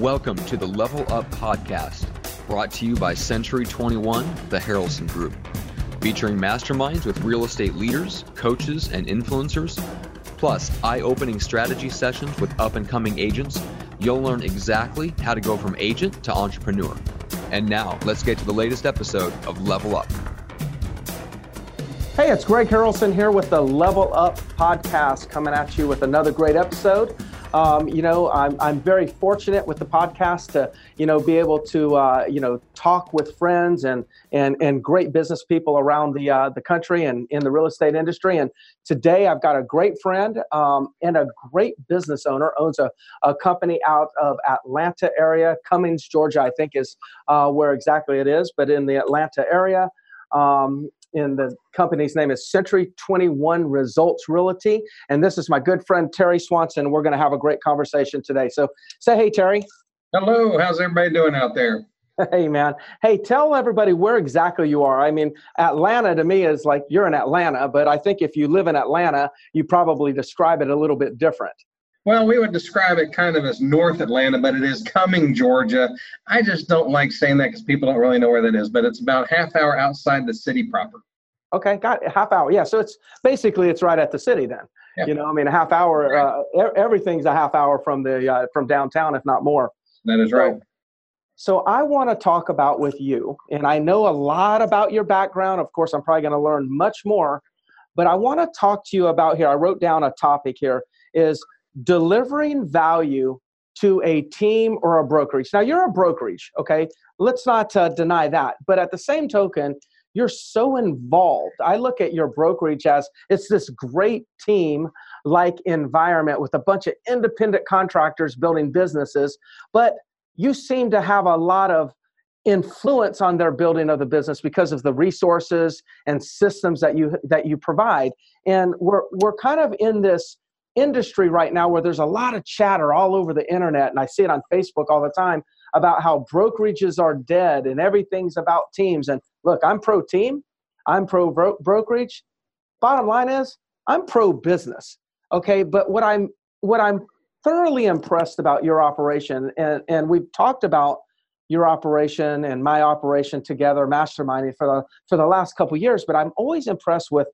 Welcome to the Level Up Podcast, brought to you by Century 21, the Harrelson Group, featuring masterminds with real estate leaders, coaches, and influencers, plus eye opening strategy sessions with up and coming agents. You'll learn exactly how to go from agent to entrepreneur. And now, let's get to the latest episode of Level Up. Hey, it's Greg Harrelson here with the Level Up Podcast, coming at you with another great episode. Um, you know, I'm, I'm very fortunate with the podcast to, you know, be able to, uh, you know, talk with friends and and and great business people around the uh, the country and in the real estate industry. And today I've got a great friend um, and a great business owner owns a, a company out of Atlanta area, Cummings, Georgia, I think is uh, where exactly it is, but in the Atlanta area. Um, and the company's name is Century 21 Results Realty. And this is my good friend Terry Swanson. We're going to have a great conversation today. So say hey, Terry. Hello. How's everybody doing out there? Hey, man. Hey, tell everybody where exactly you are. I mean, Atlanta to me is like you're in Atlanta, but I think if you live in Atlanta, you probably describe it a little bit different. Well, we would describe it kind of as North Atlanta, but it is Cumming Georgia. I just don't like saying that because people don't really know where that is, but it's about half hour outside the city proper. Okay, got it. half hour. Yeah, so it's basically it's right at the city then. Yeah. You know, I mean, a half hour. Uh, everything's a half hour from the uh, from downtown, if not more. That is right. So, so I want to talk about with you, and I know a lot about your background. Of course, I'm probably going to learn much more, but I want to talk to you about here. I wrote down a topic here: is delivering value to a team or a brokerage. Now, you're a brokerage, okay? Let's not uh, deny that. But at the same token, you're so involved. I look at your brokerage as it's this great team like environment with a bunch of independent contractors building businesses, but you seem to have a lot of influence on their building of the business because of the resources and systems that you that you provide and we're we're kind of in this industry right now where there's a lot of chatter all over the internet, and I see it on Facebook all the time about how brokerages are dead and everything's about teams. And look, I'm pro team, I'm pro bro- brokerage. Bottom line is, I'm pro business. Okay, but what I'm what I'm thoroughly impressed about your operation, and, and we've talked about your operation and my operation together, masterminding for the for the last couple years. But I'm always impressed with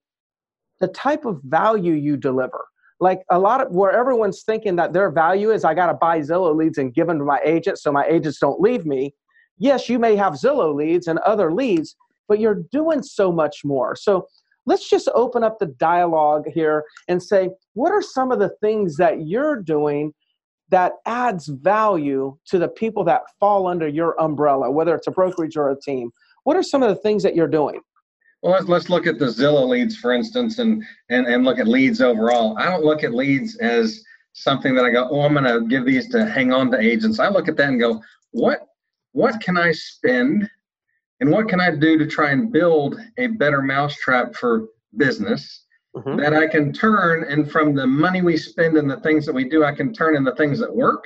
the type of value you deliver like a lot of where everyone's thinking that their value is I got to buy Zillow leads and give them to my agent so my agents don't leave me. Yes, you may have Zillow leads and other leads, but you're doing so much more. So let's just open up the dialogue here and say, what are some of the things that you're doing that adds value to the people that fall under your umbrella, whether it's a brokerage or a team? What are some of the things that you're doing? Well, let's, let's look at the Zillow leads, for instance, and, and, and look at leads overall. I don't look at leads as something that I go, oh, I'm going to give these to hang on to agents. I look at that and go, what what can I spend and what can I do to try and build a better mousetrap for business mm-hmm. that I can turn and from the money we spend and the things that we do, I can turn into things that work.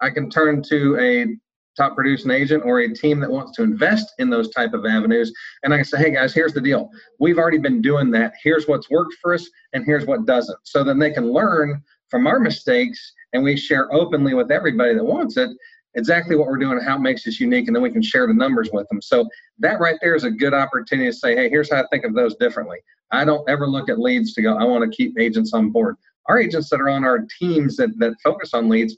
I can turn to a top producing agent or a team that wants to invest in those type of avenues. And i can say hey guys here's the deal. We've already been doing that. Here's what's worked for us and here's what doesn't. So then they can learn from our mistakes and we share openly with everybody that wants it exactly what we're doing and how it makes us unique and then we can share the numbers with them. So that right there is a good opportunity to say hey here's how i think of those differently. I don't ever look at leads to go i want to keep agents on board. Our agents that are on our teams that, that focus on leads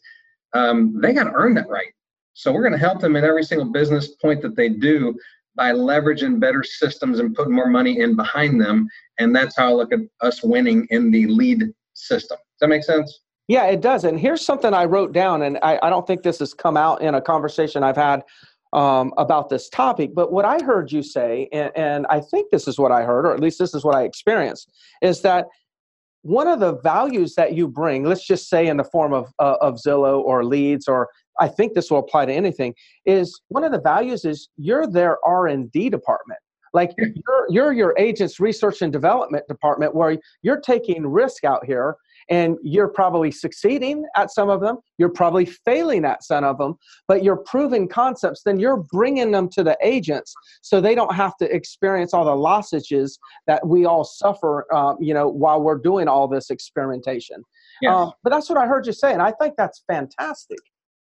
um, they got to earn that right so we're going to help them in every single business point that they do by leveraging better systems and putting more money in behind them. And that's how I look at us winning in the lead system. Does that make sense? Yeah, it does. And here's something I wrote down, and I, I don't think this has come out in a conversation I've had um, about this topic. But what I heard you say, and, and I think this is what I heard, or at least this is what I experienced, is that one of the values that you bring, let's just say in the form of, uh, of Zillow or leads or I think this will apply to anything, is one of the values is you're their R&D department. Like you're, you're your agent's research and development department where you're taking risk out here and you're probably succeeding at some of them you're probably failing at some of them but you're proving concepts then you're bringing them to the agents so they don't have to experience all the losses that we all suffer um, you know while we're doing all this experimentation yes. um, but that's what i heard you say and i think that's fantastic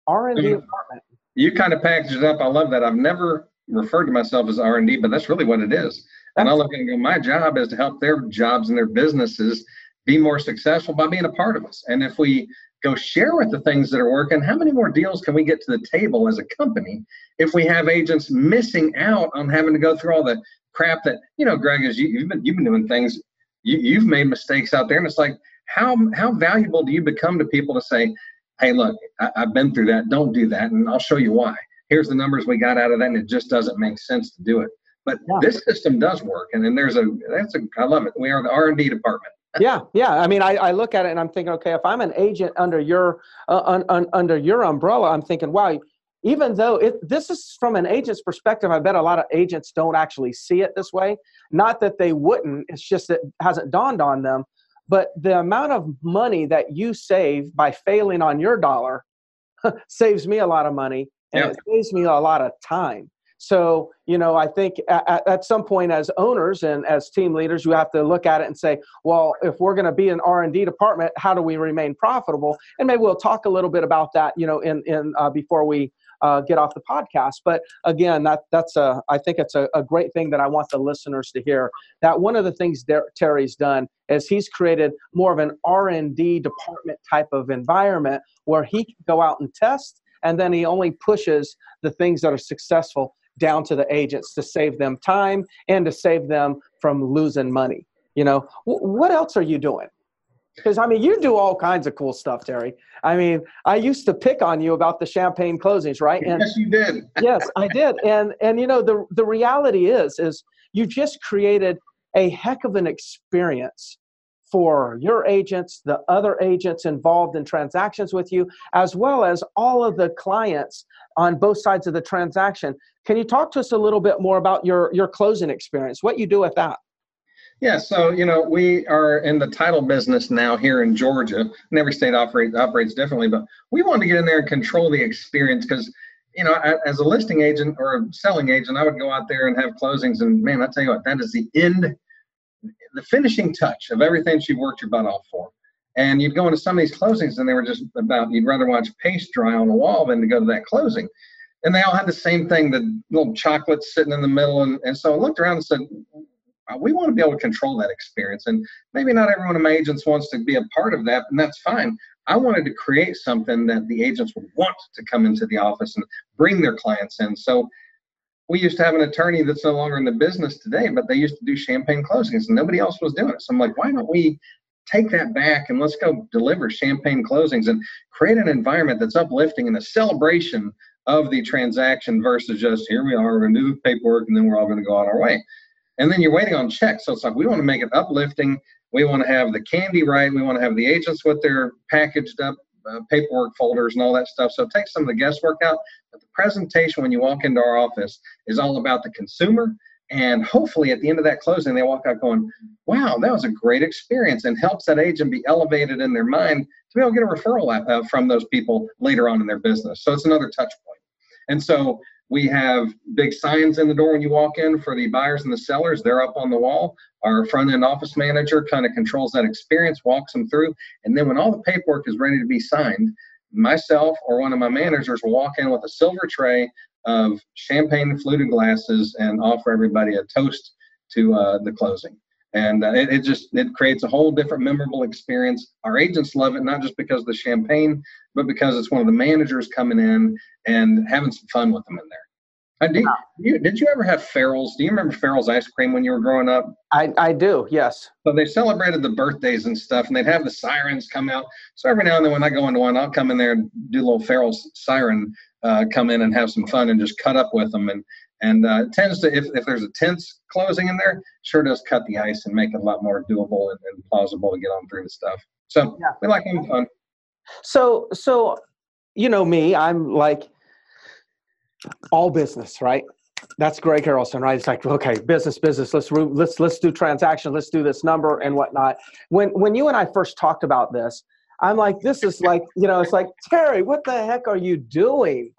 R&D department. You kind of packaged it up. I love that. I've never referred to myself as R&D, but that's really what it is. And I look and go, my job is to help their jobs and their businesses be more successful by being a part of us. And if we go share with the things that are working, how many more deals can we get to the table as a company if we have agents missing out on having to go through all the crap that, you know, Greg, as you, have been, you've been doing things, you, you've made mistakes out there. And it's like, how, how valuable do you become to people to say, hey, look, I, I've been through that. Don't do that. And I'll show you why. Here's the numbers we got out of that. And it just doesn't make sense to do it. But yeah. this system does work, and then there's a that's a I love it. We are the R and D department. yeah, yeah. I mean, I, I look at it and I'm thinking, okay, if I'm an agent under your uh, un, un, under your umbrella, I'm thinking, wow. Even though it, this is from an agent's perspective, I bet a lot of agents don't actually see it this way. Not that they wouldn't; it's just that it hasn't dawned on them. But the amount of money that you save by failing on your dollar saves me a lot of money, and yeah. it saves me a lot of time. So, you know, I think at, at, some point as owners and as team leaders, you have to look at it and say, well, if we're going to be an R&D department, how do we remain profitable? And maybe we'll talk a little bit about that, you know, in, in uh, before we uh, get off the podcast. But again, that that's a I think it's a, a, great thing that I want the listeners to hear. That one of the things Terry's done is he's created more of an R and D department type of environment where he can go out and test, and then he only pushes the things that are successful down to the agents to save them time and to save them from losing money. You know, w- what else are you doing? Because I mean, you do all kinds of cool stuff, Terry. I mean, I used to pick on you about the champagne closings, right? And yes, you did. yes, I did. And and you know, the the reality is is you just created a heck of an experience for your agents, the other agents involved in transactions with you, as well as all of the clients on both sides of the transaction. Can you talk to us a little bit more about your, your closing experience, what you do with that? Yeah, so you know we are in the title business now here in Georgia, and every state operates operates differently. But we want to get in there and control the experience because you know as a listing agent or a selling agent, I would go out there and have closings, and man, I tell you what, that is the end the finishing touch of everything she worked your butt off for. And you'd go into some of these closings and they were just about you'd rather watch paste dry on the wall than to go to that closing. And they all had the same thing, the little chocolates sitting in the middle. And, and so I looked around and said, Uh, we want to be able to control that experience. And maybe not every one of my agents wants to be a part of that, and that's fine. I wanted to create something that the agents would want to come into the office and bring their clients in. So we used to have an attorney that's no longer in the business today, but they used to do champagne closings and nobody else was doing it. So I'm like, why don't we take that back and let's go deliver champagne closings and create an environment that's uplifting and a celebration of the transaction versus just here we are, we're going to do the paperwork and then we're all going to go on our way. And then you're waiting on checks. So it's like we want to make it uplifting. We want to have the candy right. We want to have the agents with their packaged up uh, paperwork folders and all that stuff. So it takes some of the guesswork out. But the presentation when you walk into our office is all about the consumer. And hopefully at the end of that closing, they walk out going, wow, that was a great experience and helps that agent be elevated in their mind to be able to get a referral uh, from those people later on in their business. So it's another touch point. And so we have big signs in the door when you walk in for the buyers and the sellers. They're up on the wall. Our front end office manager kind of controls that experience, walks them through. And then when all the paperwork is ready to be signed, myself or one of my managers will walk in with a silver tray of champagne fluted glasses and offer everybody a toast to uh, the closing. And uh, it, it, just it creates a whole different memorable experience. Our agents love it not just because of the champagne, but because it's one of the managers coming in and having some fun with them in there. Uh, did, you, did you ever have Farrell's? Do you remember Farrell's ice cream when you were growing up? I, I do, yes. So they celebrated the birthdays and stuff, and they'd have the sirens come out. So every now and then when I go into one, I'll come in there and do a little Farrell's siren, uh, come in and have some fun and just cut up with them. And and uh, it tends to, if, if there's a tense closing in there, sure does cut the ice and make it a lot more doable and, and plausible to get on through the stuff. So yeah. we like having fun. So, so you know me, I'm like all business, right? That's Greg Harrelson, right? It's like, okay, business, business. Let's let's let's do transactions. Let's do this number and whatnot. When when you and I first talked about this, I'm like, this is like, you know, it's like Terry, what the heck are you doing?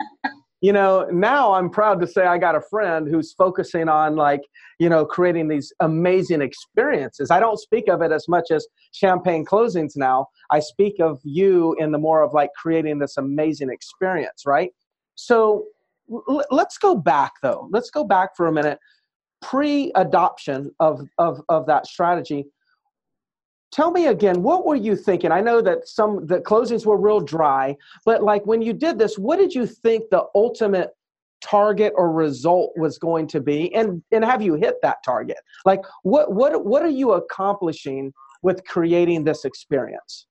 you know, now I'm proud to say I got a friend who's focusing on like, you know, creating these amazing experiences. I don't speak of it as much as champagne closings now. I speak of you in the more of like creating this amazing experience, right? So let's go back though. Let's go back for a minute. Pre adoption of, of, of that strategy, tell me again what were you thinking? I know that some the closings were real dry but like when you did this what did you think the ultimate target or result was going to be? And and have you hit that target? Like what what what are you accomplishing with creating this experience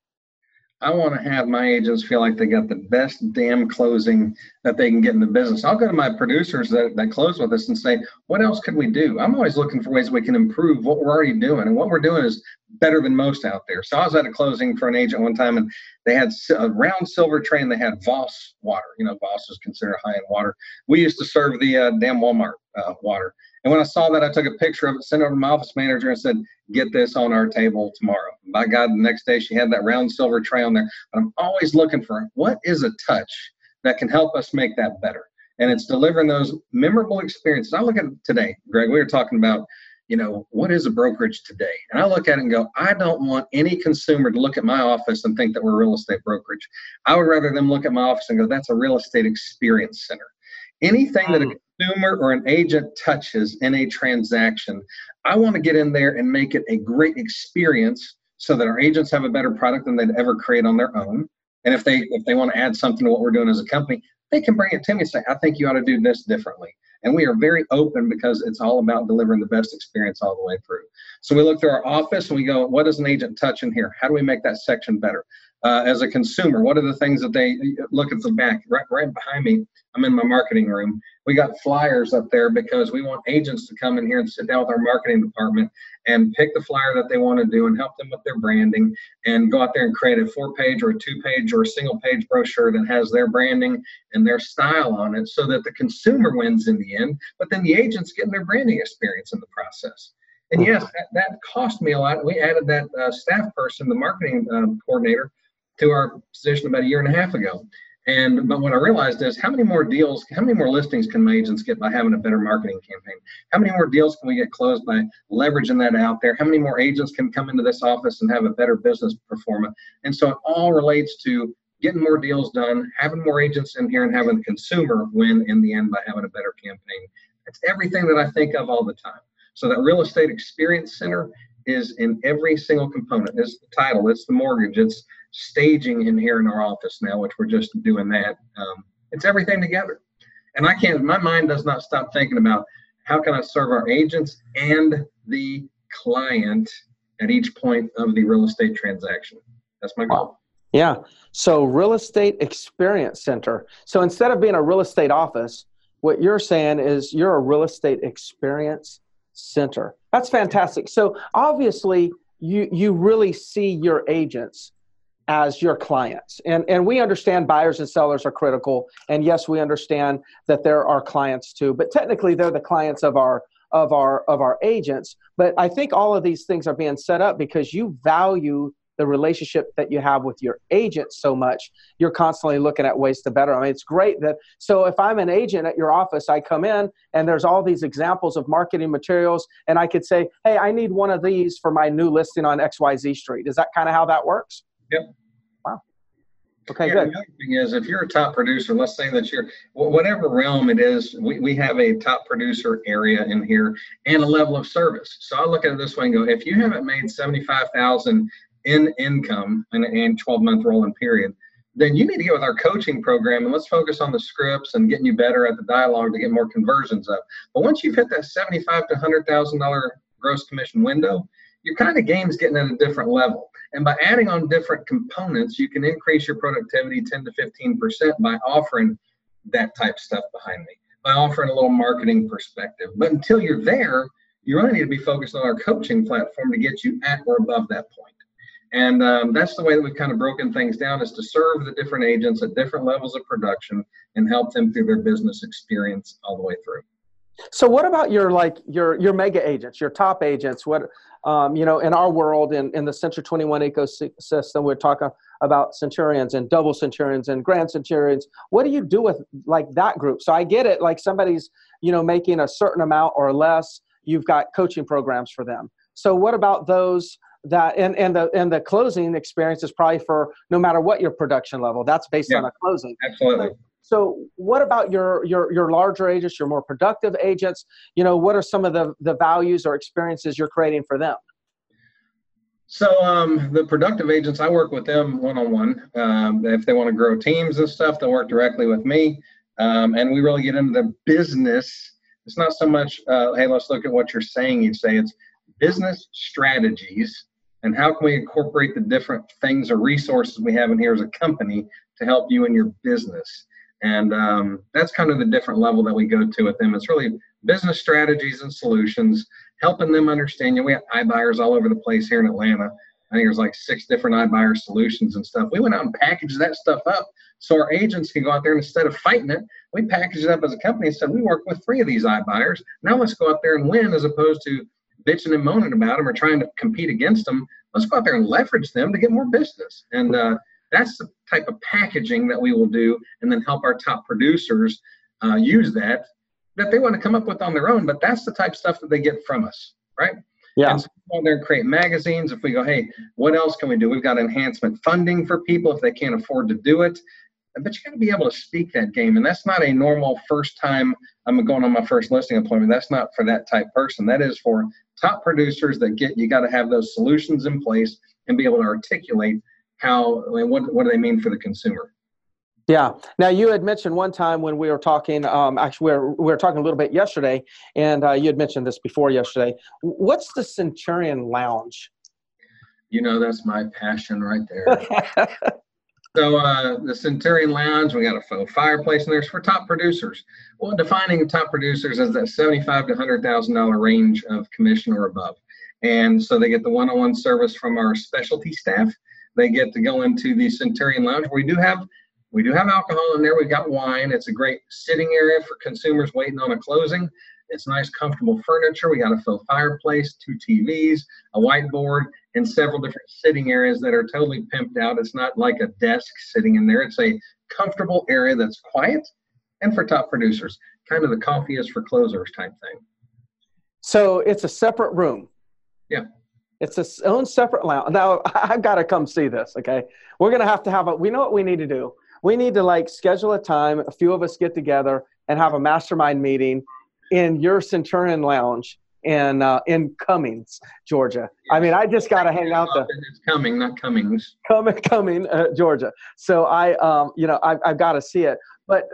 I want to have my agents feel like they got the best damn closing that they can get in the business. I'll go to my producers that, that close with us and say, what else could we do? I'm always looking for ways we can improve what we're already doing. And what we're doing is better than most out there. So I was at a closing for an agent one time and they had a round silver tray and they had Voss water. You know, Voss is considered high end water. We used to serve the uh, damn Walmart uh, water. And when I saw that, I took a picture of it, sent it over to my office manager, and said, "Get this on our table tomorrow." By God, the next day she had that round silver tray on there. But I'm always looking for what is a touch that can help us make that better, and it's delivering those memorable experiences. I look at today, Greg. We were talking about, you know, what is a brokerage today, and I look at it and go, I don't want any consumer to look at my office and think that we're a real estate brokerage. I would rather them look at my office and go, that's a real estate experience center. Anything that a mm consumer or an agent touches in a transaction, I want to get in there and make it a great experience so that our agents have a better product than they'd ever create on their own. And if they if they want to add something to what we're doing as a company, they can bring it to me and say, I think you ought to do this differently. And we are very open because it's all about delivering the best experience all the way through. So we look through our office and we go, what does an agent touch in here? How do we make that section better? Uh, as a consumer, what are the things that they look at the back right, right behind me? I'm in my marketing room we got flyers up there because we want agents to come in here and sit down with our marketing department and pick the flyer that they want to do and help them with their branding and go out there and create a four page or a two page or a single page brochure that has their branding and their style on it so that the consumer wins in the end, but then the agents getting their branding experience in the process. And yes, that, that cost me a lot. We added that uh, staff person, the marketing um, coordinator, to our position about a year and a half ago. And but what I realized is how many more deals, how many more listings can my agents get by having a better marketing campaign? How many more deals can we get closed by leveraging that out there? How many more agents can come into this office and have a better business performance? And so it all relates to getting more deals done, having more agents in here, and having the consumer win in the end by having a better campaign. It's everything that I think of all the time. So that real estate experience center is in every single component. It's the title, it's the mortgage, it's staging in here in our office now, which we're just doing that. Um, it's everything together. And I can't, my mind does not stop thinking about how can I serve our agents and the client at each point of the real estate transaction. That's my goal. Yeah. So, real estate experience center. So, instead of being a real estate office, what you're saying is you're a real estate experience center. That's fantastic. So, obviously, you you really see your agents as your clients. And, and we understand buyers and sellers are critical. And yes, we understand that there are clients too, but technically they're the clients of our of our of our agents. But I think all of these things are being set up because you value the relationship that you have with your agent so much you're constantly looking at ways to better i mean it's great that so if i'm an agent at your office i come in and there's all these examples of marketing materials and i could say hey i need one of these for my new listing on xyz street is that kind of how that works Yep. Wow. Okay, yeah, good. The other thing is, if you're a top producer, let's say that you're whatever realm it is, we, we have a top producer area in here and a level of service. So I look at it this way and go, if you haven't made seventy-five thousand in income in a 12 month rolling period, then you need to get with our coaching program and let's focus on the scripts and getting you better at the dialogue to get more conversions up. But once you've hit that seventy-five to hundred thousand dollar gross commission window, your kind of game's getting at a different level. And by adding on different components, you can increase your productivity 10 to 15% by offering that type stuff behind me, by offering a little marketing perspective. But until you're there, you really need to be focused on our coaching platform to get you at or above that point. And um, that's the way that we've kind of broken things down is to serve the different agents at different levels of production and help them through their business experience all the way through. So what about your like your your mega agents, your top agents? What um, you know in our world in, in the Century 21 ecosystem, we're talking about centurions and double centurions and grand centurions. What do you do with like that group? So I get it, like somebody's you know making a certain amount or less, you've got coaching programs for them. So what about those that and, and the and the closing experience is probably for no matter what your production level. That's based yeah, on a closing. Absolutely. So, what about your your your larger agents, your more productive agents? You know, what are some of the the values or experiences you're creating for them? So um, the productive agents, I work with them one on one. If they want to grow teams and stuff, they'll work directly with me, um, and we really get into the business. It's not so much, uh, hey, let's look at what you're saying each say It's business strategies and how can we incorporate the different things or resources we have in here as a company to help you in your business. And um, that's kind of the different level that we go to with them. It's really business strategies and solutions, helping them understand. You know, we have iBuyers all over the place here in Atlanta. I think there's like six different iBuyer solutions and stuff. We went out and packaged that stuff up so our agents can go out there and instead of fighting it, we packaged it up as a company and said, we work with three of these iBuyers. Now let's go out there and win as opposed to bitching and moaning about them or trying to compete against them. Let's go out there and leverage them to get more business. And uh, that's the type of packaging that we will do and then help our top producers uh, use that that they want to come up with on their own. But that's the type of stuff that they get from us, right? Yeah. And so go there and create magazines. If we go, hey, what else can we do? We've got enhancement funding for people if they can't afford to do it. But you got to be able to speak that game, and that's not a normal first time I'm going on my first listing appointment. That's not for that type person. That is for top producers that get you got to have those solutions in place and be able to articulate how and what what do they mean for the consumer? Yeah. Now you had mentioned one time when we were talking. Um, actually, we were, we were talking a little bit yesterday, and uh, you had mentioned this before yesterday. What's the Centurion Lounge? You know, that's my passion right there. so uh, the Centurion Lounge, we got a faux fireplace in there. For top producers. Well, defining top producers as that seventy-five to hundred thousand dollar range of commission or above, and so they get the one-on-one service from our specialty staff they get to go into the Centurion Lounge. We do have we do have alcohol in there. We've got wine. It's a great sitting area for consumers waiting on a closing. It's nice, comfortable furniture. We got a faux fireplace, two TVs, a whiteboard, and several different sitting areas that are totally pimped out. It's not like a desk sitting in there. It's a comfortable area that's quiet and for top producers. Kind of the coffee is for closers type thing. So it's a separate room. Yeah. It's its own separate lounge. Now I've got to come see this. Okay, we're gonna have to have a. We know what we need to do. We need to like schedule a time. A few of us get together and have a mastermind meeting in your Centurion Lounge in uh, in Cummings, Georgia. Yes. I mean, I just got to hang out there. It's Cumming, not Cummings. Cumming, coming, uh, Georgia. So I, um, you know, I've, I've got to see it. But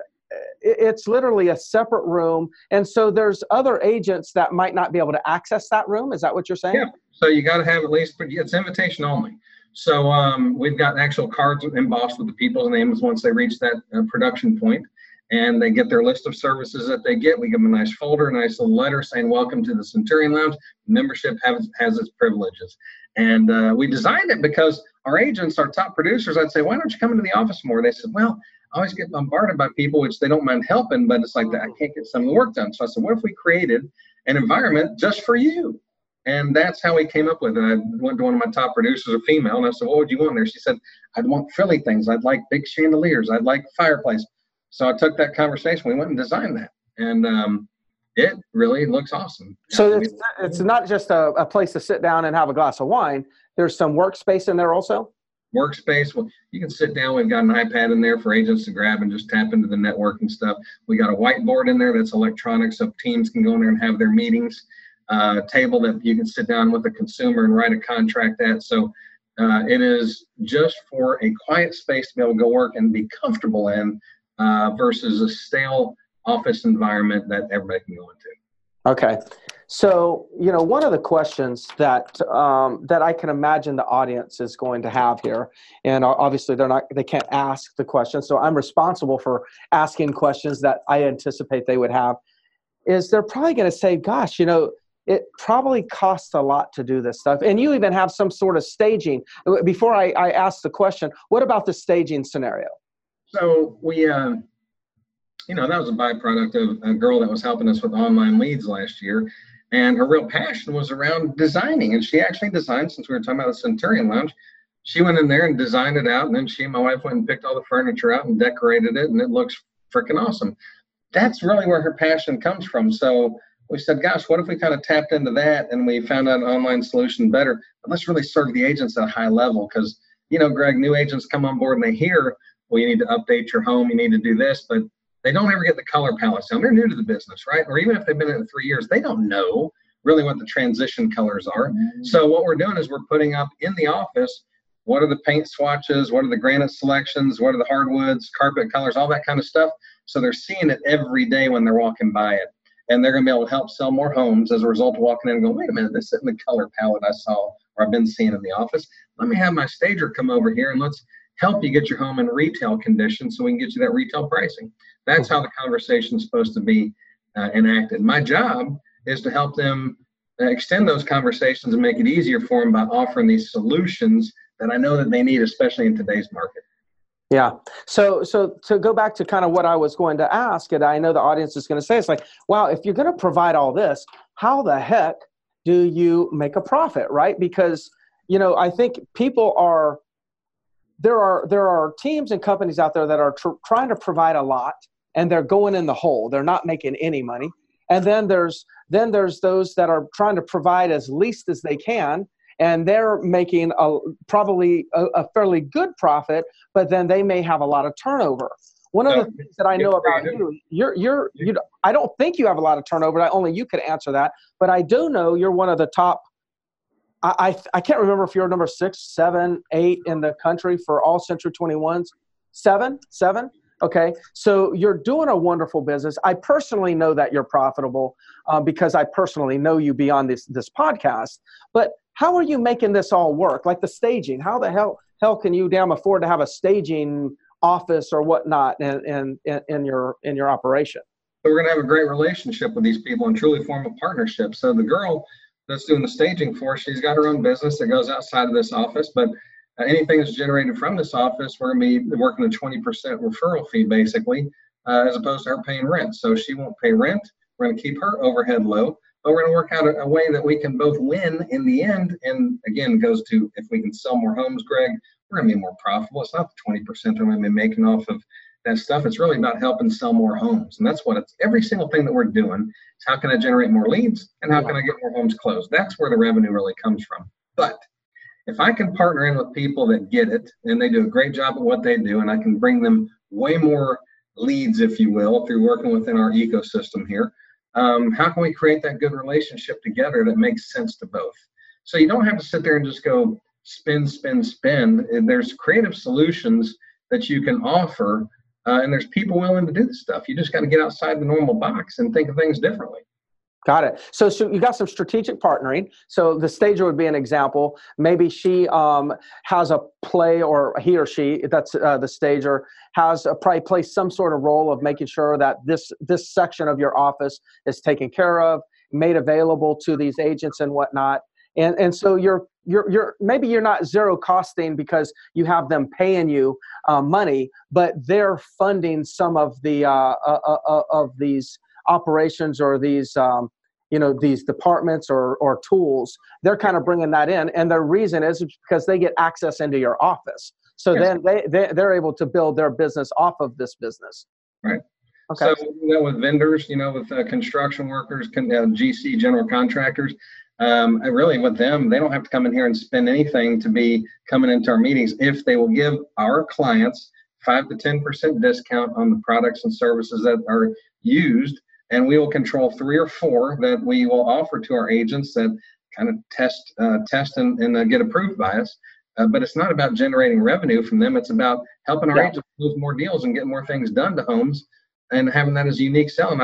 it's literally a separate room and so there's other agents that might not be able to access that room is that what you're saying yeah so you got to have at least it's invitation only so um, we've got actual cards embossed with the people's names once they reach that uh, production point and they get their list of services that they get we give them a nice folder a nice little letter saying welcome to the centurion lounge membership has, has its privileges and uh, we designed it because our agents our top producers i'd say why don't you come into the office more they said well I always get bombarded by people, which they don't mind helping, but it's like that, I can't get some work done. So I said, what if we created an environment just for you? And that's how we came up with it. I went to one of my top producers, a female, and I said, What would you want there? She said, I'd want frilly things. I'd like big chandeliers. I'd like fireplace. So I took that conversation. We went and designed that. And um, it really looks awesome. So it's, it's not just a, a place to sit down and have a glass of wine. There's some workspace in there also? workspace. Well, you can sit down. We've got an iPad in there for agents to grab and just tap into the network and stuff. We got a whiteboard in there that's electronic, so teams can go in there and have their meetings. Uh, table that you can sit down with a consumer and write a contract at. So uh, it is just for a quiet space to be able to go work and be comfortable in uh, versus a stale office environment that everybody can go into. Okay. So, you know, one of the questions that um, that I can imagine the audience is going to have here, and obviously they're not, they can't ask the question. So I'm responsible for asking questions that I anticipate they would have. Is they're probably going to say, "Gosh, you know, it probably costs a lot to do this stuff," and you even have some sort of staging. Before I, I ask the question, what about the staging scenario? So we. Uh you know, that was a byproduct of a girl that was helping us with online leads last year. And her real passion was around designing. And she actually designed, since we were talking about the Centurion Lounge, she went in there and designed it out. And then she and my wife went and picked all the furniture out and decorated it. And it looks freaking awesome. That's really where her passion comes from. So we said, gosh, what if we kind of tapped into that and we found out an online solution better? But let's really serve the agents at a high level because, you know, Greg, new agents come on board and they hear, well, you need to update your home, you need to do this, but they don't ever get the color palette down. They're new to the business, right? Or even if they've been in it three years, they don't know really what the transition colors are. Mm-hmm. So what we're doing is we're putting up in the office what are the paint swatches, what are the granite selections, what are the hardwoods, carpet colors, all that kind of stuff. So they're seeing it every day when they're walking by it and they're going to be able to help sell more homes as a result of walking in and going, wait a minute, this isn't the color palette I saw or I've been seeing in the office. Let me have my stager come over here and let's help you get your home in retail condition so we can get you that retail pricing. That's how the conversation is supposed to be uh, enacted. My job is to help them uh, extend those conversations and make it easier for them by offering these solutions that I know that they need, especially in today's market. Yeah. So so to go back to kind of what I was going to ask, and I know the audience is going to say, it's like, wow, if you're going to provide all this, how the heck do you make a profit, right? Because you know, I think people are there are there are teams and companies out there that are tr- trying to provide a lot, and they're going in the hole. They're not making any money. And then there's then there's those that are trying to provide as least as they can and they're making a, probably a, a, fairly good profit, but then they may have a lot of turnover. One of the things that I know about you, you're, you're, you, I don't think you have a lot of turnover. I, only you could answer that, but I do know you're one of the top. I, I, can't remember if you're number six, seven, eight in the country for all Century 21s. Seven, seven. Okay, so you're doing a wonderful business. I personally know that you're profitable uh, because I personally know you beyond this this podcast. But how are you making this all work? Like the staging, how the hell hell can you damn afford to have a staging office or whatnot in in, in your in your operation? So we're gonna have a great relationship with these people and truly form a partnership. So the girl that's doing the staging for she's got her own business that goes outside of this office, but uh, anything that's generated from this office, we're going to be working a 20% referral fee basically, uh, as opposed to her paying rent. So she won't pay rent. We're going to keep her overhead low but we're going to work out a, a, way that we can both win in the end. And again, goes to if we can sell more homes, Greg, we're going to be more profitable. It's not the 20% we're going to be making off of that stuff. It's really about helping sell more homes. And that's what it's every single thing that we're doing is how can I generate more leads and how can I get more homes closed? That's where the revenue really comes from. But if I can partner in with people that get it and they do a great job at what they do, and I can bring them way more leads, if you will, through working within our ecosystem here, um, how can we create that good relationship together that makes sense to both? So you don't have to sit there and just go spend, spend, spend. There's creative solutions that you can offer, uh, and there's people willing to do this stuff. You just got to get outside the normal box and think of things differently. Got it. So, so you got some strategic partnering. So the stager would be an example. Maybe she um, has a play, or he or she, that's uh, the stager, has a, probably plays some sort of role of making sure that this this section of your office is taken care of, made available to these agents and whatnot. And and so you're you're you're maybe you're not zero costing because you have them paying you uh, money, but they're funding some of the uh, uh, uh, uh of these operations or these um, you know these departments or or tools. They're kind of bringing that in and the reason is because they get access into your office. So yes. then they, they they're able to build their business off of this business. Right. Okay. So you know, with vendors you know with uh, construction workers con- uh, gc general contractors um, really with them they don't have to come in here and spend anything to be coming into our meetings if they will give our clients 5 to 10% discount on the products and services that are used and we will control three or four that we will offer to our agents that kind of test uh, test and, and uh, get approved by us. Uh, but it's not about generating revenue from them. It's about helping our yeah. agents close more deals and get more things done to homes, and having that as a unique selling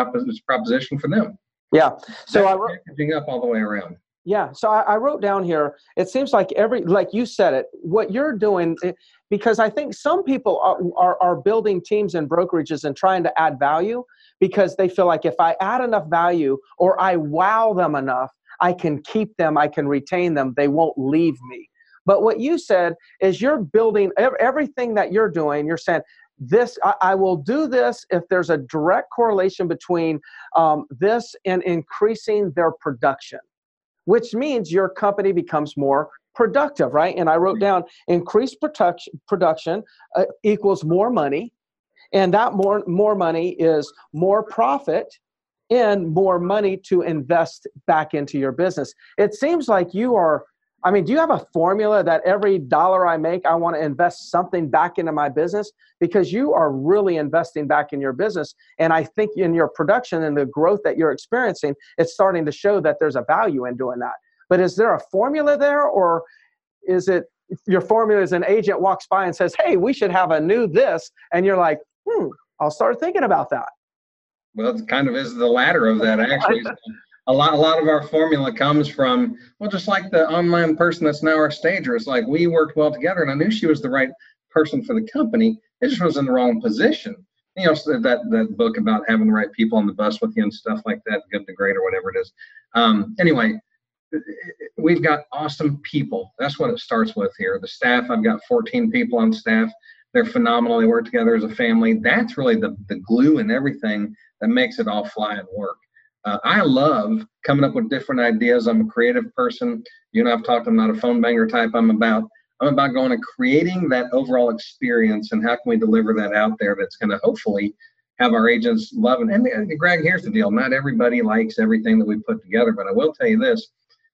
proposition for them. Yeah. So I wrote packaging up all the way around. Yeah. So I, I, wrote down here. It seems like every, like you said it, what you're doing, eh, because I think some people are, are, are building teams and brokerages and trying to add value, because they feel like if I add enough value or I wow them enough, I can keep them, I can retain them, they won't leave me. But what you said is you're building everything that you're doing, you're saying, this I, I, will do this if there's a direct correlation between um, this and increasing their production which means your company becomes more productive right? And i wrote down increased production production uh, equals more money and that more more money is more profit and more money to invest back into your business. It seems like you are I mean, do you have a formula that every dollar I make, I want to invest something back into my business? Because you are really investing back in your business. And I think in your production and the growth that you're experiencing, it's starting to show that there's a value in doing that. But is there a formula there, or is it your formula is an agent walks by and says, Hey, we should have a new this? And you're like, Hmm, I'll start thinking about that. Well, it kind of is the latter of that, actually a lot a lot of our formula comes from well just like the online person that's now our stager it's like we worked well together and i knew she was the right person for the company. It just was in the wrong position. You know so that that book about having the right people on the bus with you and stuff like that good to great or whatever it is. Um, anyway we've got awesome people. That's what it starts with here. The staff i've got 14 people on staff. They're phenomenal. They work together as a family. That's really the, the glue and everything that makes it all fly and work uh, I love coming up with different ideas. I'm a creative person. You know, I've talked. I'm not a phone banger type. I'm about I'm about going and creating that overall experience and how can we deliver that out there that's going to hopefully have our agents love it. And, and Greg, here's the deal: not everybody likes everything that we put together, but I will tell you this: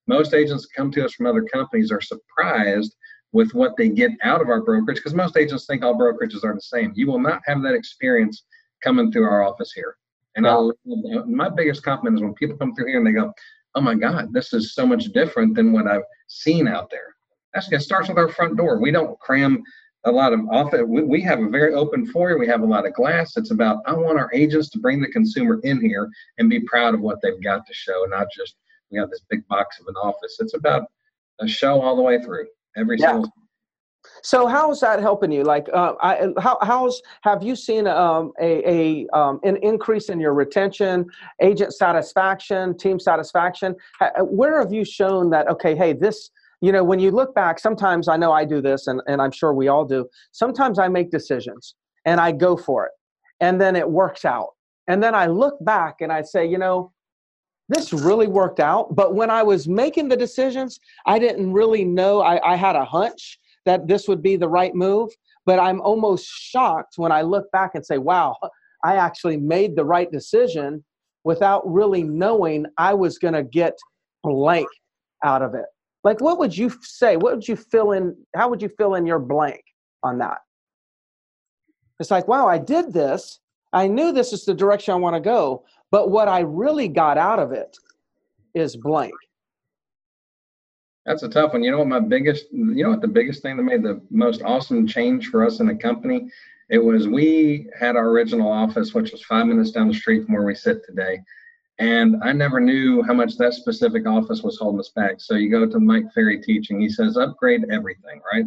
most agents come to us from other companies are surprised with what they get out of our brokerage because most agents think all brokerages are the same. You will not have that experience coming through our office here. And wow. I, my biggest compliment is when people come through here and they go, "Oh my God, this is so much different than what I've seen out there." That's it starts with our front door. We don't cram a lot of office. We, we have a very open foyer. We have a lot of glass. It's about I want our agents to bring the consumer in here and be proud of what they've got to show, not just we have this big box of an office. It's about a show all the way through every yeah. single so how is that helping you? Like, uh, I, how how's have you seen um, a, a um, an increase in your retention, agent satisfaction, team satisfaction? Where have you shown that? Okay, hey, this. You know, when you look back, sometimes I know I do this, and, and I'm sure we all do. Sometimes I make decisions and I go for it, and then it works out. And then I look back and I say, you know, this really worked out. But when I was making the decisions, I didn't really know. I, I had a hunch that this would be the right move. But I'm almost shocked when I look back and say, wow, I actually made the right decision without really knowing I was going to get blank out of it. Like, what would you say? What would you fill in? How would you fill in your blank on that? It's like, wow, I did this. I knew this is the direction I want to go. But what I really got out of it is blank. That's a tough one. You know what my biggest, you know what the biggest thing that made the most awesome change for us in the company? It was we had our original office, which was five minutes down the street from where we sit today. And I never knew how much that specific office was holding us back. So you go to Mike Ferry teaching, he says, upgrade everything, right?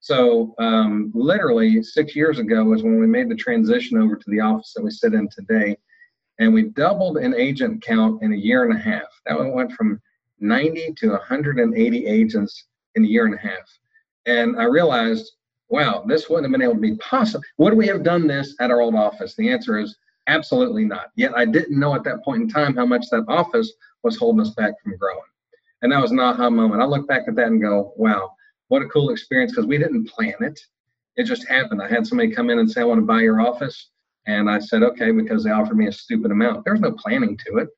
So um, literally six years ago was when we made the transition over to the office that we sit in today. And we doubled an agent count in a year and a half. That went from 90 to 180 agents in a year and a half. And I realized, wow, this wouldn't have been able to be possible. Would we have done this at our old office? The answer is absolutely not. Yet I didn't know at that point in time how much that office was holding us back from growing. And that was an aha moment. I look back at that and go, wow, what a cool experience because we didn't plan it. It just happened. I had somebody come in and say, I want to buy your office. And I said, okay, because they offered me a stupid amount. There was no planning to it.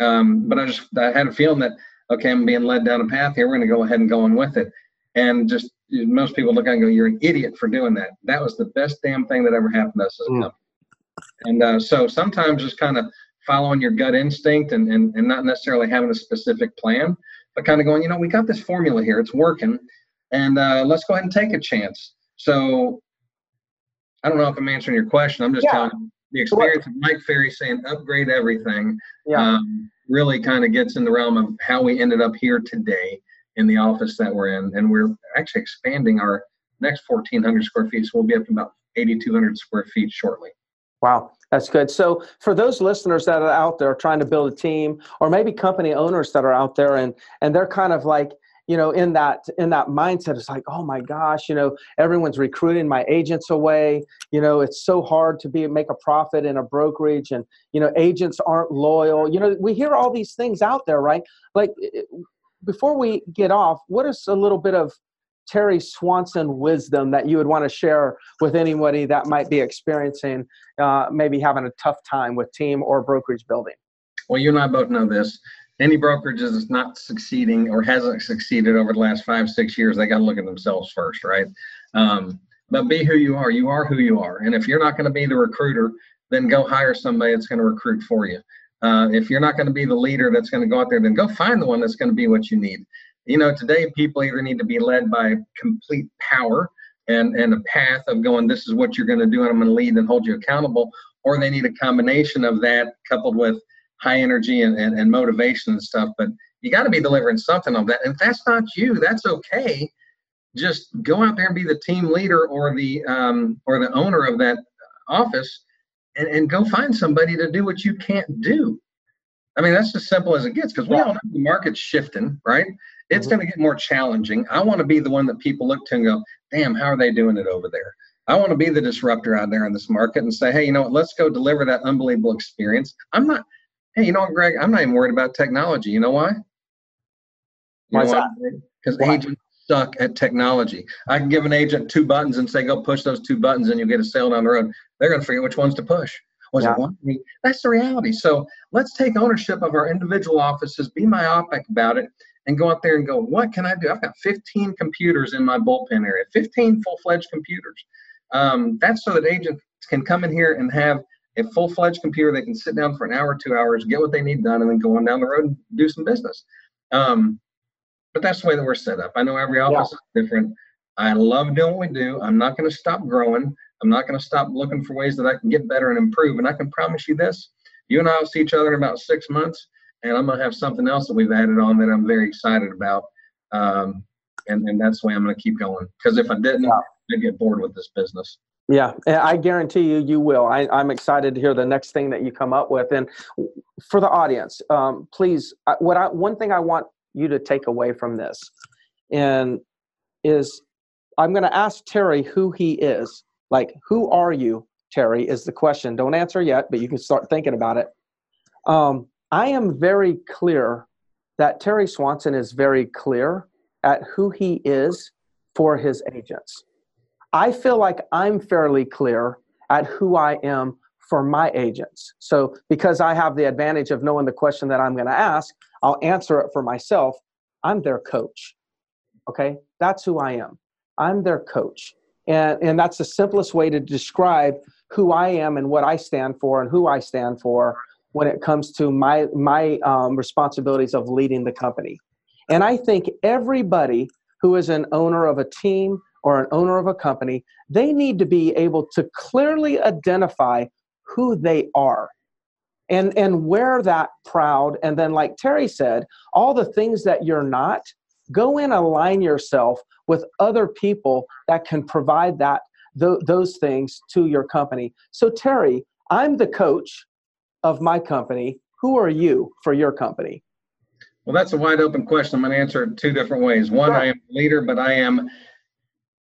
Um, but I just I had a feeling that okay, I'm being led down a path here. We're going to go ahead and go on with it. And just most people look at and go, you're an idiot for doing that. That was the best damn thing that ever happened to us as a mm. company. And uh, so sometimes just kind of following your gut instinct and, and, and not necessarily having a specific plan, but kind of going, you know, we got this formula here. It's working. And uh, let's go ahead and take a chance. So I don't know if I'm answering your question. I'm just yeah. telling the experience of Mike Ferry saying upgrade everything. Yeah. Um, really kind of gets in the realm of how we ended up here today in the office that we're in. And we're actually expanding our next 1,400 square feet. So we'll be up to about 8,200 square feet shortly. Wow, that's good. So for those listeners that are out there trying to build a team, or maybe company owners that are out there and and they're kind of like you know in that in that mindset it's like oh my gosh you know everyone's recruiting my agents away. You know it's so hard to be make a profit in a brokerage and you know agents aren't loyal. You know we hear all these things out there right? Like before we get off what is a little bit of terry swanson wisdom that you would want to share with anybody that might be experiencing uh, maybe having a tough time with team or brokerage building? Well you and i both know this any brokerage that's not succeeding or hasn't succeeded over the last five, six years, they got to look at themselves first, right? Um, but be who you are. You are who you are. And if you're not going to be the recruiter, then go hire somebody that's going to recruit for you. Uh, if you're not going to be the leader that's going to go out there, then go find the one that's going to be what you need. You know, today people either need to be led by complete power and, and a path of going, this is what you're going to do, and I'm going to lead and hold you accountable, or they need a combination of that coupled with high energy and, and, and motivation and stuff, but you got to be delivering something of that. And if that's not you, that's okay. Just go out there and be the team leader or the um, or the owner of that office, and, and go find somebody to do what you can't do. I mean, that's as simple as it gets because we all know the market's shifting, right? It's mm-hmm. going to get more challenging. I want to be the one that people look to and go, damn, how are they doing it over there? I want to be the disruptor out there in this market and say, hey, you know what? Let's go deliver that unbelievable experience. I'm not, Hey, you know what, Greg? I'm not even worried about technology. You know why? You why that? Because agents suck at technology. I can give an agent two buttons and say, go push those two buttons and you'll get a sale down the road. They're going to figure which ones to push. Was yeah. it one? That's the reality. So let's take ownership of our individual offices, be myopic about it, and go out there and go, what can I do? I've got 15 computers in my bullpen area, 15 full fledged computers. Um, that's so that agents can come in here and have a full-fledged computer they can sit down for an hour two hours get what they need done and then go on down the road and do some business. Um, but that's the way that we're set up. I know every office yeah. is different. I love doing what we do. I'm not going to stop growing. I'm not going to stop looking for ways that i can get better and improve. And i can promise you this you and i will see each other in about six months and i'm going to have something else that we've added on that i'm very excited about. Um, and, and that's the way i'm going to keep going. Because if i didn't yeah. i'd get bored with this business yeah, I guarantee you, you will. I, am excited to hear the next thing that you come up with. And for the audience, um, please, what I one thing I want you to take away from this, and is I'm going to ask Terry who he is. Like, who are you, Terry? Is the question. Don't answer yet, but you can start thinking about it. Um, I am very clear that Terry Swanson is very clear at who he is for his agents I feel like I'm fairly clear at who I am for my agents. So, because I have the advantage of knowing the question that I'm going to ask, I'll answer it for myself. I'm their coach. Okay? That's who I am. I'm their coach. And, and that's the simplest way to describe who I am and what I stand for and who I stand for when it comes to my, my um, responsibilities of leading the company. And I think everybody who is an owner of a team, or an owner of a company, they need to be able to clearly identify who they are and and wear that proud. And then like terry said all the things that you're not go and align yourself with other people that can provide that th- those things to your company. So terry i'm the coach of my company. Who are you for your company? Well that's a wide open question. I'm going to answer it two different ways. One i am a leader but i am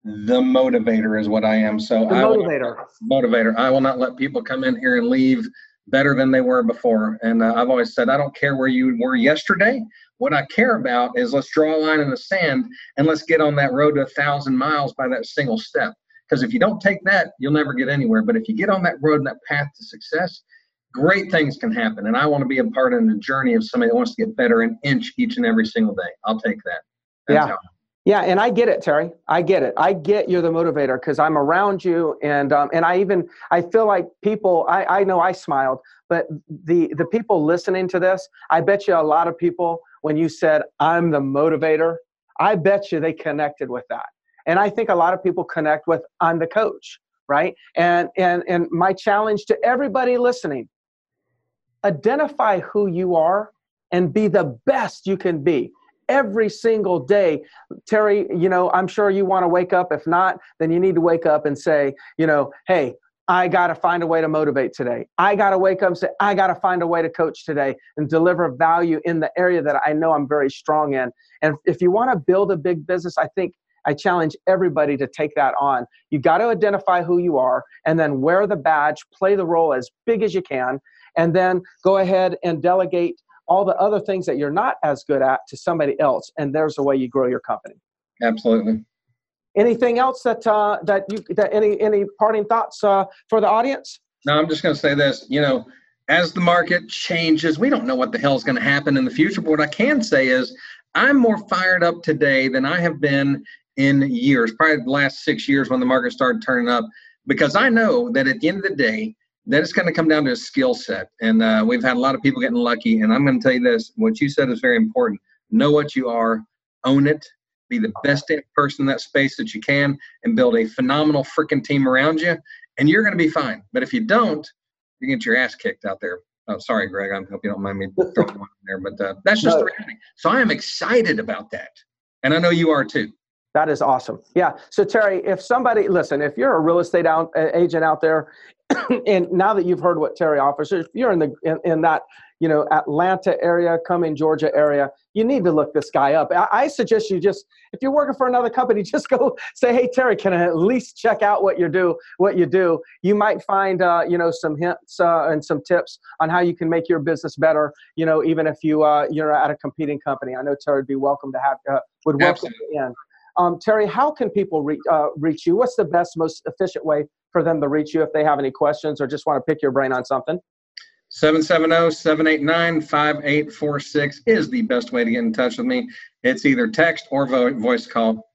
the motivator is what I am. So the I motivator. Will, motivator. I will not let people come in here and leave better than they were before. And uh, I've always said I don't care where you were yesterday. What I care about is let's draw a line in the sand and let's get on that road to a thousand miles by that single step. Because if you don't take that, you'll never get anywhere. But if you get on that road and that path to success, great things can happen. And I want to be a part in the journey of somebody that wants to get better an inch each and every single day. I'll take that. That's yeah. Yeah, and I get it, Terry. I get it. I get you're the motivator because I'm around you, and um, and I even I feel like people. I I know I smiled, but the the people listening to this, I bet you a lot of people when you said I'm the motivator, I bet you they connected with that, and I think a lot of people connect with I'm the coach, right? And and and my challenge to everybody listening: identify who you are and be the best you can be every single day. Terry, you know, I'm sure you want to wake up. If not, then you need to wake up and say, you know, hey, I got to find a way to motivate today. I got to wake up and say, I got to find a way to coach today and deliver value in the area that I know I'm very strong in. And if you want to build a big business, I think I challenge everybody to take that on. You got to identify who you are and then wear the badge, play the role as big as you can, and then go ahead and delegate all the other things that you're not as good at to somebody else. And there's the way you grow your company. Absolutely. Anything else that uh, that you that any any parting thoughts uh, for the audience? No, I'm just going to say this. You know, as the market changes, we don't know what the hell is going to happen in the future. But what I can say is, I'm more fired up today than I have been in years, probably the last six years when the market started turning up, because I know that at the end of the day, that it's going to come down to a skill set. And uh, we've had a lot of people getting lucky. And I'm going to tell you this: what you said is very important. Know what you are, own it, be the best person in that space that you can, and build a phenomenal freaking team around you, and you're going to be fine. But if you don't, you get your ass kicked out there. Oh, sorry, Greg. I hope you don't mind me throwing one in there, but uh, that's just no. the reality. So I am excited about that, and I know you are too. That is awesome. Yeah. So Terry, if somebody listen, if you're a real estate out, uh, agent out there, and now that you've heard what Terry offers, if you're in the in, in that you know Atlanta area, Cumming Georgia area, you need to look this guy up. I, I, suggest you just if you're working for another company, just go say, "Hey Terry, can I at least check out what you do? What you do?" You might find uh, you know some hints uh, and some tips on how you can make your business better. You know, even if you uh, you're at a competing company, I know Terry would be welcome to have uh, would welcome Absolutely. you in. Um, Terry, how can people re- uh, reach you? What's the best, most efficient way for them to reach you if they have any questions or just want to pick your brain on something? 770-789-5846 is the best way to get in touch with me. It's either text or vo- voice call.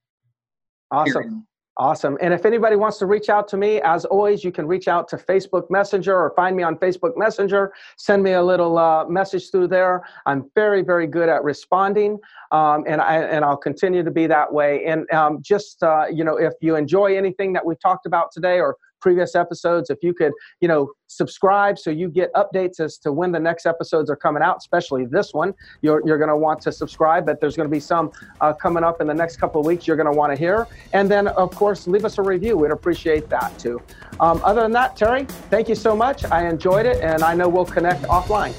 Awesome. Period. Awesome. And if anybody wants to reach out to me, as always, you can reach out to Facebook Messenger or find me on Facebook Messenger. Send me a little uh, message through there. I'm very, very good at responding, um, and I and I'll continue to be that way. And um, just uh, you know, if you enjoy anything that we talked about today or previous episodes. If you could, you know, subscribe so you get updates as to when the next episodes are coming out, especially this one, you're, you're going to want to subscribe. But there's going to be some uh, coming up in the next couple of weeks you're going to want to hear. And then, of course, leave us a review. We'd appreciate that too. Um, other than that, Terry, thank you so much. I enjoyed it, and I know we'll connect offline.